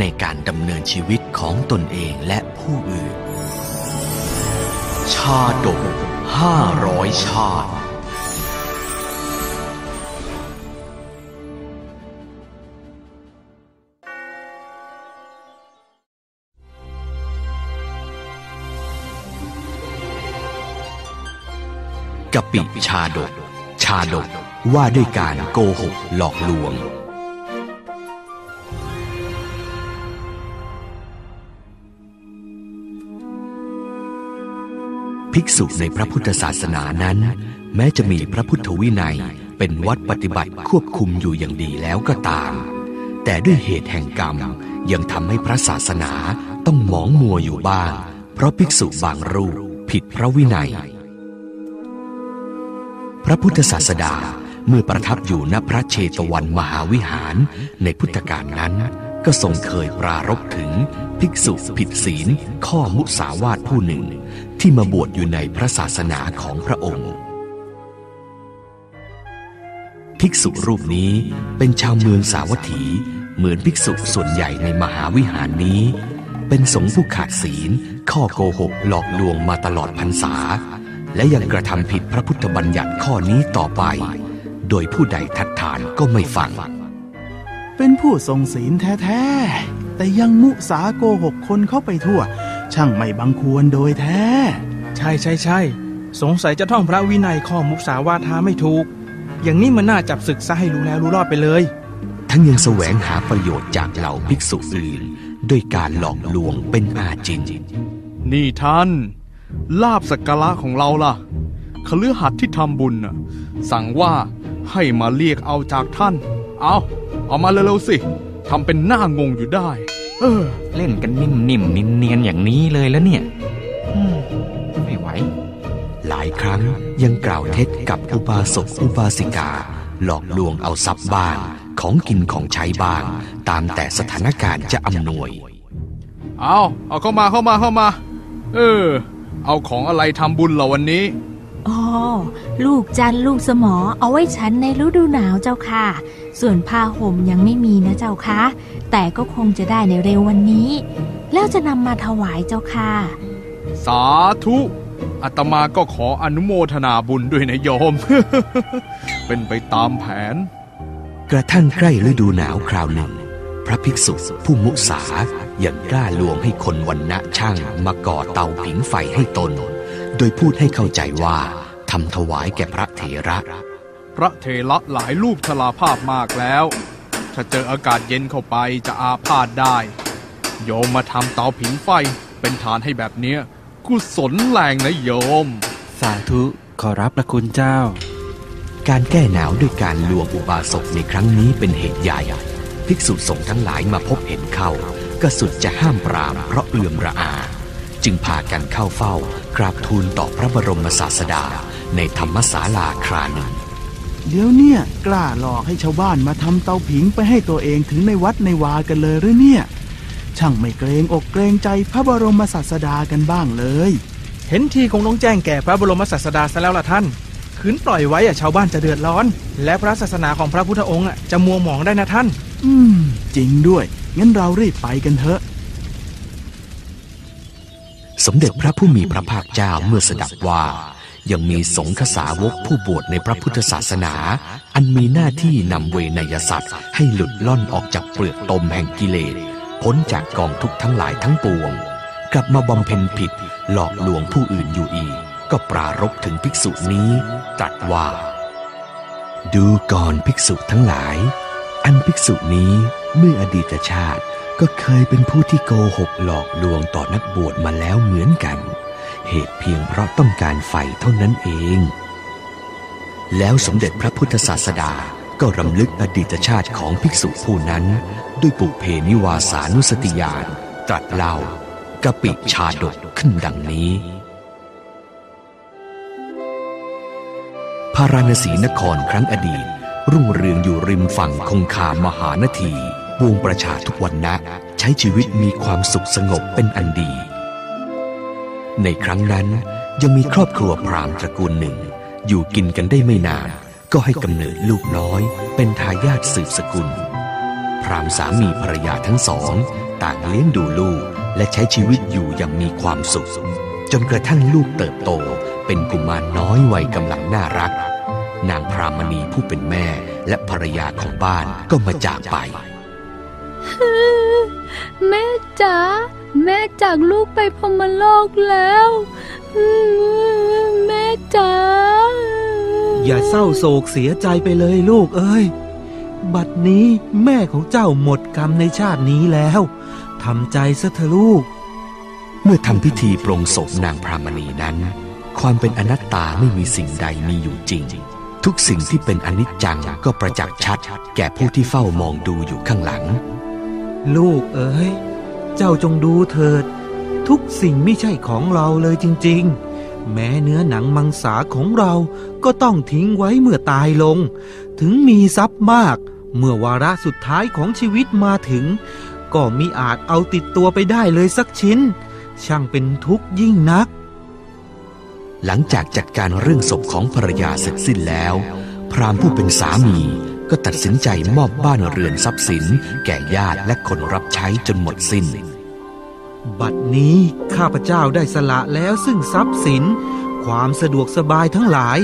ในการดำเนินชีวิตของตนเองและผู้อื่น ชาดกห้าร้อยชาติ กปิชาดก ชาดกว่าด้วยการโกหกหลอกลวง ภิกษุในพระพุทธศาสนานั้น แม้จะมีพระพุทธวินัยเป็นวัดปฏิบัติควบคุมอยู่อย่างดีแล้วก็ตาม แต่ด้วยเหตุแห่งกรรมยังทำให้พระศาสนาต้องหมองมัวอยู่บ้าง เพราะภิกษุบางรูปผิดพระวินัย พระพุทธศาสดาเมื่อประทับอยู่ณพระเชตวันมหาวิหารในพุทธกาลนั้น ก็ทรงเคยปรารภถึงภิกษุผิดศีลข้อมุสาวาทผู้หนึ่ง ที่มาบวชอยู่ในพระศาสนาของพระองค์ ภิกษุรูปนี้เป็นชาวเมืองสาวัตถี เหมือนภิกษุส่วนใหญ่ในมหาวิหารนี้ เป็นสงฆ์ผู้ขาดศีล ข้อโกหกหลอกลวงมาตลอดพรรษา และยังกระทำผิดพระพุทธบัญญัติข้อนี้ต่อไป โดยผู้ใดทัดทานก็ไม่ฟัง เป็นผู้ทรงศีลแท้ๆ แต่ยังมุสาโกหกคนเข้าไปทั่ว ช่างไม่บังควรโดยแท้ ใช่ใช่ใช่สงสัยจะท่องพระวินัยข้อมุสาวาทาไม่ถูก อย่างนี้มันน่าจับศึกซะให้รู้แล้วรู้รอดไปเลย ทั้งยังแสวงหาประโยชน์จากเหล่าภิกษุอื่น ด้วยการหลอกลวงเป็นอาจิน นี่ท่าน ลาบสักการะของเราล่ะคฤหัสถ์ที่ทำบุญน่ะสั่งว่าให้มาเรียกเอาจากท่าน เอา เอามาเร็วๆสิทำเป็นหน้างงอยู่ได้ เออ เล่นกันนิ่มๆเนียนๆอย่างนี้เลยแล้วเนี่ยอืมไม่ไหว หลายครั้งยังกล่าวเท็จกับอุบาสกอุบาสิกา หลอกลวงเอาทรัพย์บ้างของกินของใช้บ้าง ตามแต่สถานการณ์จะอำนวย เอาเอาเข้ามาเข้ามาเข้ามา เออ เอาของอะไรทำบุญเหรอวันนี้ อ๋อ ลูกจันทร์ลูกสมอเอาไว้ฉันในฤดูหนาวเจ้าค่ะ ส่วนผ้าห่มยังไม่มีนะเจ้าค่ะ แต่ก็คงจะได้ในเร็ววันนี้ แล้วจะนำมาถวายเจ้าค่ะ สาธุอาตมาก็ขออนุโมทนาบุญด้วยนะโยม เป็นไปตามแผน กระทั่งใกล้ฤดูหนาวคราวหนึ่ง พระภิกษุผู้มุสายังกล้าลวงให้คนวันณะช่างมาก่อเตาผิงไฟให้ตน โดยพูดให้เข้าใจว่าทำถวายแก่พระเถระ พระเทระหลายรูปชราภาพมากแล้ว ถ้าเจออากาศเย็นเข้าไปจะอาพาธได้ โยมมาทำเตาผิงไฟเป็นฐานให้แบบเนี้ยกุศลแรงนะโยม สาธุขอรับพระคุณเจ้า การแก้หนาวด้วยการลวงอุบาสกในครั้งนี้เป็นเหตุใหญ่ ภิกษุสงฆ์ทั้งหลายมาพบเห็นเข้า ก็สุดจะห้ามปรามเพราะเอื่อมระอา จึงพากันเข้าเฝ้ากราบทูลต่อพระบรมศาสดาในธรรมศาลาคราหนึ่งเดี๋ยวเนี่ยกล้าหลอกให้ชาวบ้านมาทำเตาผิงไปให้ตัวเองถึงในวัดในวากันเลยหรือเนี่ย ช่างไม่เกรงอกเกรงใจพระบรมศาสดากันบ้างเลย เห็นทีคงต้องแจ้งแก่พระบรมศาสดาซะแล้วล่ะท่านขืนปล่อยไว้อะชาวบ้านจะเดือดร้อน และพระศาสนาของพระพุทธองค์อะจะมัวหมองได้นะท่าน อืม จริงด้วย งั้นเรารีบไปกันเถอะ สมเด็จพระผู้มีพระภาคเจ้าเมื่อสดับว่า ยังมีสงฆ์สาวกผู้บวชในพระพุทธศาสนา อันมีหน้าที่นำเวนยสัตว์ ให้หลุดล่อนออกจากเปลือกตมแห่งกิเลสพ้นจากกองทุกข์ทั้งหลายทั้งปวง กลับมาบำเพ็ญผิด หลอกลวงผู้อื่นอยู่อีก ก็ปรารบถึงภิกษุนี้ตรัสว่า ดูก่อนภิกษุทั้งหลาย อันภิกษุนี้เมื่ออดีตชาติ ก็เคยเป็นผู้ที่โกหกหลอกลวงต่อนักบวชมาแล้วเหมือนกัน เหตุเพียงเพราะต้องการไฟเท่านั้นเอง แล้วสมเด็จพระพุทธศาสดาก็รำลึกอดีตชาติของภิกษุผู้นั้น ด้วยปุเพนิวาสานุสติญาณตรัสเล่ากะปิชาดกขึ้นดังนี้ พาราณสีนครครั้งอดีต รุ่งเรืองอยู่ริมฝั่งคงคามหานที วงประชาทุกวันนะ ใช้ชีวิตมีความสุขสงบเป็นอันดี ในครั้งนั้นยังมีครอบครัวพราหมณ์ตระกูลหนึ่ง อยู่กินกันได้ไม่นาน ก็ให้กำเนิดลูกน้อย เป็นทายาทสืบสกุล พราหมณ์สามีภรรยาทั้งสอง ต่างเลี้ยงดูลูกและใช้ชีวิตอยู่อย่างมีความสุข จนกระทั่งลูกเติบโต เป็นกุมารน้อยวัยกำลังน่ารัก นางพรามณีผู้เป็นแม่และภรรยาของบ้านก็มาจากไป แม่จ๋าแม่จากลูกไปพรหมโลกแล้ว แม่จ๋าอย่าเศร้าโศกเสียใจไปเลยลูกเอ้ย บัดนี้แม่ของเจ้าหมดกรรมในชาตินี้แล้วทำใจซะเถอะลูก เมื่อทำพิธีปรงศพนางพรามณีนั้น ความเป็นอนัตตาไม่มีสิ่งใดมีอยู่จริง ทุกสิ่งที่เป็นอนิจจังก็ประจักษ์ชัด แก่ผู้ที่เฝ้ามองดูอยู่ข้างหลัง ลูกเอ๋ย เจ้าจงดูเถิด ทุกสิ่งไม่ใช่ของเราเลยจริง ๆ แม้เนื้อหนังมังสาของเราก็ต้องทิ้งไว้เมื่อตายลง ถึงมีทรัพย์มาก เมื่อวาระสุดท้ายของชีวิตมาถึง ก็มิอาจเอาติดตัวไปได้เลยสักชิ้น ช่างเป็นทุกข์ยิ่งนัก หลังจากจัดการเรื่องศพของภรรยาเสร็จสิ้นแล้ว พราหมณ์ผู้เป็นสามี ก็ตัดสินใจมอบบ้านเรือนทรัพย์สิน แก่ญาติและคนรับใช้จนหมดสิ้น บัดนี้ข้าพเจ้าได้สละแล้วซึ่งทรัพย์สิน ความสะดวกสบายทั้งหลาย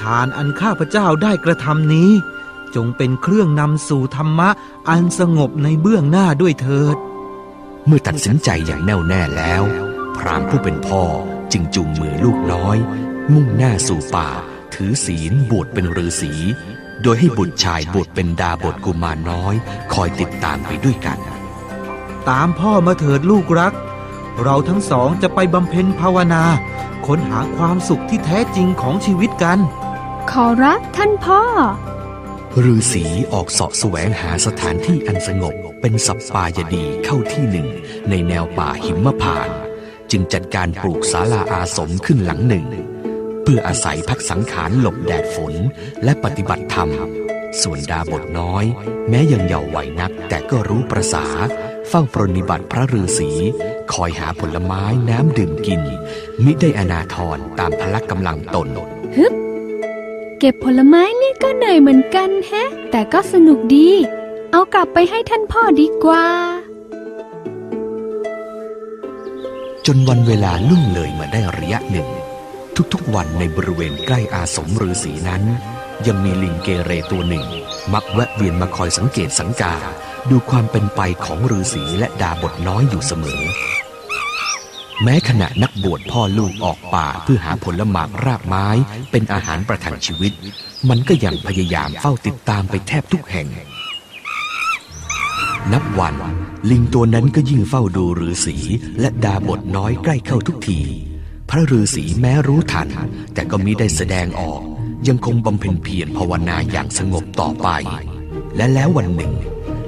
ทานอันข้าพเจ้าได้กระทำนี้ จงเป็นเครื่องนำสู่ธรรมะอันสงบในเบื้องหน้าด้วยเถิด เมื่อตัดสินใจอย่างแน่วแน่แล้ว พราหมณ์ผู้เป็นพ่อจึงจูงมือลูกน้อย มุ่งหน้าสู่ป่า ถือศีลบวชเป็นฤาษี โดยให้บุตรชายบวชเป็นดาบทกุมารน้อย คอยติดตามไปด้วยกัน ตามพ่อมาเถิดลูกรัก เราทั้งสองจะไปบำเพ็ญภาวนา ค้นหาความสุขที่แท้จริงของชีวิตกัน ขอรับท่านพ่อฤาษีออกเสาะแสวงหาสถานที่อันสงบเป็นสัปปายดีเข้าที่หนึ่ง ในแนวป่าหิมพานต์จึงจัดการปลูกศาลาอาสมขึ้นหลังหนึ่งเพื่ออาศัยพักสังขารหลบแดดฝนและปฏิบัติธรรม ส่วนดาบทน้อย แม้ยังเยาว์วัยนักแต่ก็รู้ประษา เฝ้าปรนนิบัติพระฤาษีคอยหาผลไม้น้ำดื่มกิน มิได้อนาทรตามพละกำลังตนฮึบเก็บผลไม้นี่ก็เหนื่อยเหมือนกันแฮะ แต่ก็สนุกดี เอากลับไปให้ท่านพ่อดีกว่า จนวันเวลาล่วงเลยมาได้ระยะหนึ่ง ทุกๆวันในบริเวณใกล้อาสมฤาษีนั้น ยังมีลิงเกเรตัวหนึ่ง มักแวะเวียนมาคอยสังเกตสังกา ดูความเป็นไปของฤาษีและดาบทน้อยอยู่เสมอ แม้ขณะนักบวชพ่อลูกออกป่าเพื่อหาผลหมากรากไม้เป็นอาหารประทังชีวิต มันก็ยังพยายามเฝ้าติดตามไปแทบทุกแห่ง นับวันลิงตัวนั้นก็ยิ่งเฝ้าดูฤาษีและดาบทน้อยใกล้เข้าทุกที พระฤาษีแม้รู้ทัน แต่ก็มิได้แสดงออก ยังคงบำเพ็ญเพียรภาวนาอย่างสงบต่อไป และแล้ววันหนึ่ง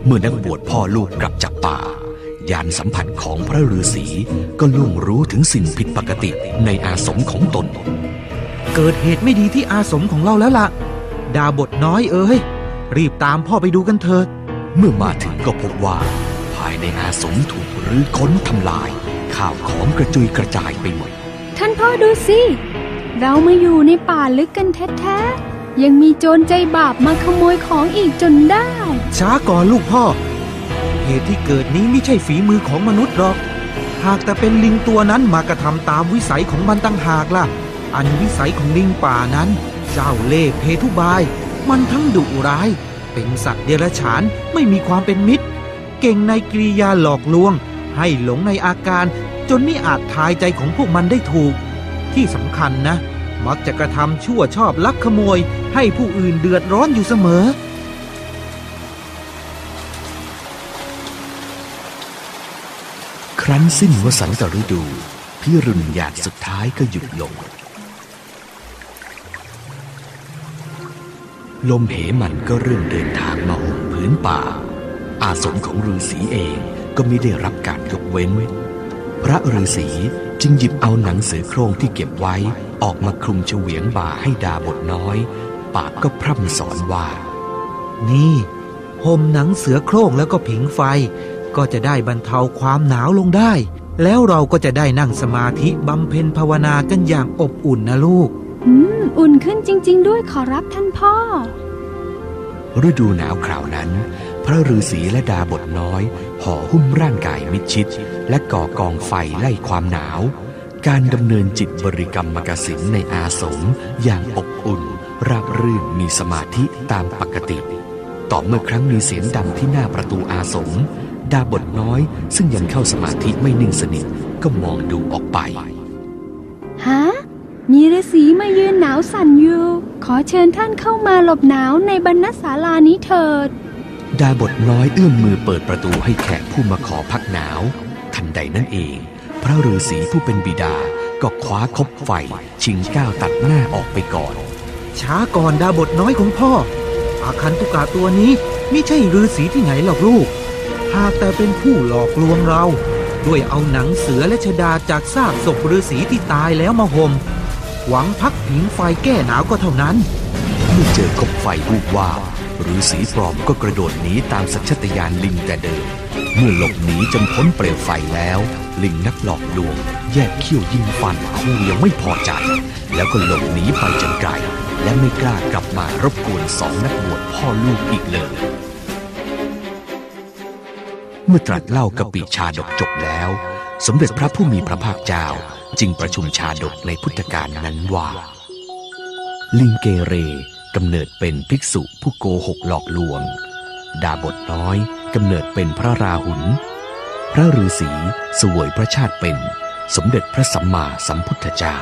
เมื่อนักบวชพ่อลูกกลับจากป่ายานสัมผัสของพระฤาษีก็ล่วงรู้ถึงสิ่งผิดปกติในอาสมของตน เกิดเหตุไม่ดีที่อาสมของเราแล้วล่ะ ดาบทน้อยเอ้ย รีบตามพ่อไปดูกันเถิด เมื่อมาถึงก็พบว่า ภายในอาสมถูกรื้อค้นทำลาย ข้าวของกระจุยกระจายไปหมด ท่านพ่อดูสิ เรามาอยู่ในป่าลึกกันแท้ๆ ยังมีโจรใจบาปมาขโมยของอีกจนได้ ช้าก่อนลูกพ่อ เหตุที่เกิดนี้ไม่ใช่ฝีมือของมนุษย์หรอก หากแต่เป็นลิงตัวนั้นมากระทำตามวิสัยของมันตั้งหากล่ะ อันวิสัยของลิงป่านั้น เจ้าเล่ห์เพทุบาย มันทั้งดุร้าย เป็นสัตว์เดรัจฉานไม่มีความเป็นมิตร เก่งในกริยาหลอกลวง ให้หลงในอาการ จนไม่อาจทายใจของพวกมันได้ถูก ที่สำคัญนะ มักจะกระทำชั่วชอบลักขโมย ให้ผู้อื่นเดือดร้อนอยู่เสมอ ครั้นสิ้นวสันตฤดูพิรุณหยาดสุดท้ายก็หยุดลง ลมเหมันก็เริ่มเดินทางมาห่มพื้นป่า อาสมของฤาษีเองก็ไม่ได้รับการยกเว้น พระฤาษีจึงหยิบเอาหนังสือโครงที่เก็บไว้ ออกมาคลุมเฉวียงบ่าให้ดาบทน้อย ปากก็พร่ำสอนว่า นี่ห่มหนังเสือโคร่งแล้วก็ผิงไฟ ก็จะได้บรรเทาความหนาวลงได้ แล้วเราก็จะได้นั่งสมาธิบำเพ็ญภาวนากันอย่างอบอุ่นนะลูก อืม อุ่นขึ้นจริง ๆ ด้วยขอรับท่านพ่อ ฤดูหนาวคราวนั้น พระฤาษีและดาบทน้อยห่อหุ้มร่างกายมิดชิด และก่อกองไฟไล่ความหนาว การดำเนินจิตบริกรรมกสินในอาสมอย่างอบอุ่น ราบรื่นมีสมาธิตามปกติ ต่อเมื่อครั้งมีเสียงดังที่หน้าประตูอาสม ดาบทน้อยซึ่งยังเข้าสมาธิไม่นิ่งสนิทก็มองดูออกไปฮะมีฤาษีมายืนหนาวสั่นอยู่ ขอเชิญท่านเข้ามาหลบหนาวในบรรณศาลานี้เถิด ดาบทน้อยเอื้อมมือเปิดประตูให้แขกผู้มาขอพักหนาวทัน ใดนั่นเอง พระฤาษีผู้เป็นบิดาก็คว้าคบไฟ ชิงก้าวตัดหน้าออกไปก่อน ช้าก่อนดาบทน้อยของพ่อ อาคันตุกาตัวนี้ไม่ใช่ฤาษีที่ไหนหรอกลูก หากแต่เป็นผู้หลอกลวงเรา ด้วยเอาหนังเสือและชดาจากซากศพฤาษีที่ตายแล้วมาหม่มหวังพักผิงไฟแก้หนาวก็เท่านั้นเมื่อเจอคบไฟวูบวาบฤาษีปลอมก็กระโดดหนีตามสัญชาตญาณลิงแต่เดิม เมื่อหลบหนีจนพ้นเปลวไฟแล้ว ลิงนักหลอกลวง แยกเขี้ยวยิงฟันคู่ยังไม่พอใจ แล้วก็หลบหนีไปจนไกล และไม่กล้ากลับมารบกวนสองนักบวชพ่อลูกอีกเลย เมื่อตรัสเล่ากะปิชาดกจบแล้ว สมเด็จพระผู้มีพระภาคเจ้าจึงประชุมชาดกในพุทธกาลนั้นว่า ลิงเกเรกำเนิดเป็นภิกษุผู้โกหกหลอกลวง ดาบทน้อย กำเนิดเป็นพระราหุล พระฤาษีสวยพระชาติเป็น สมเด็จพระสัมมาสัมพุทธเจ้า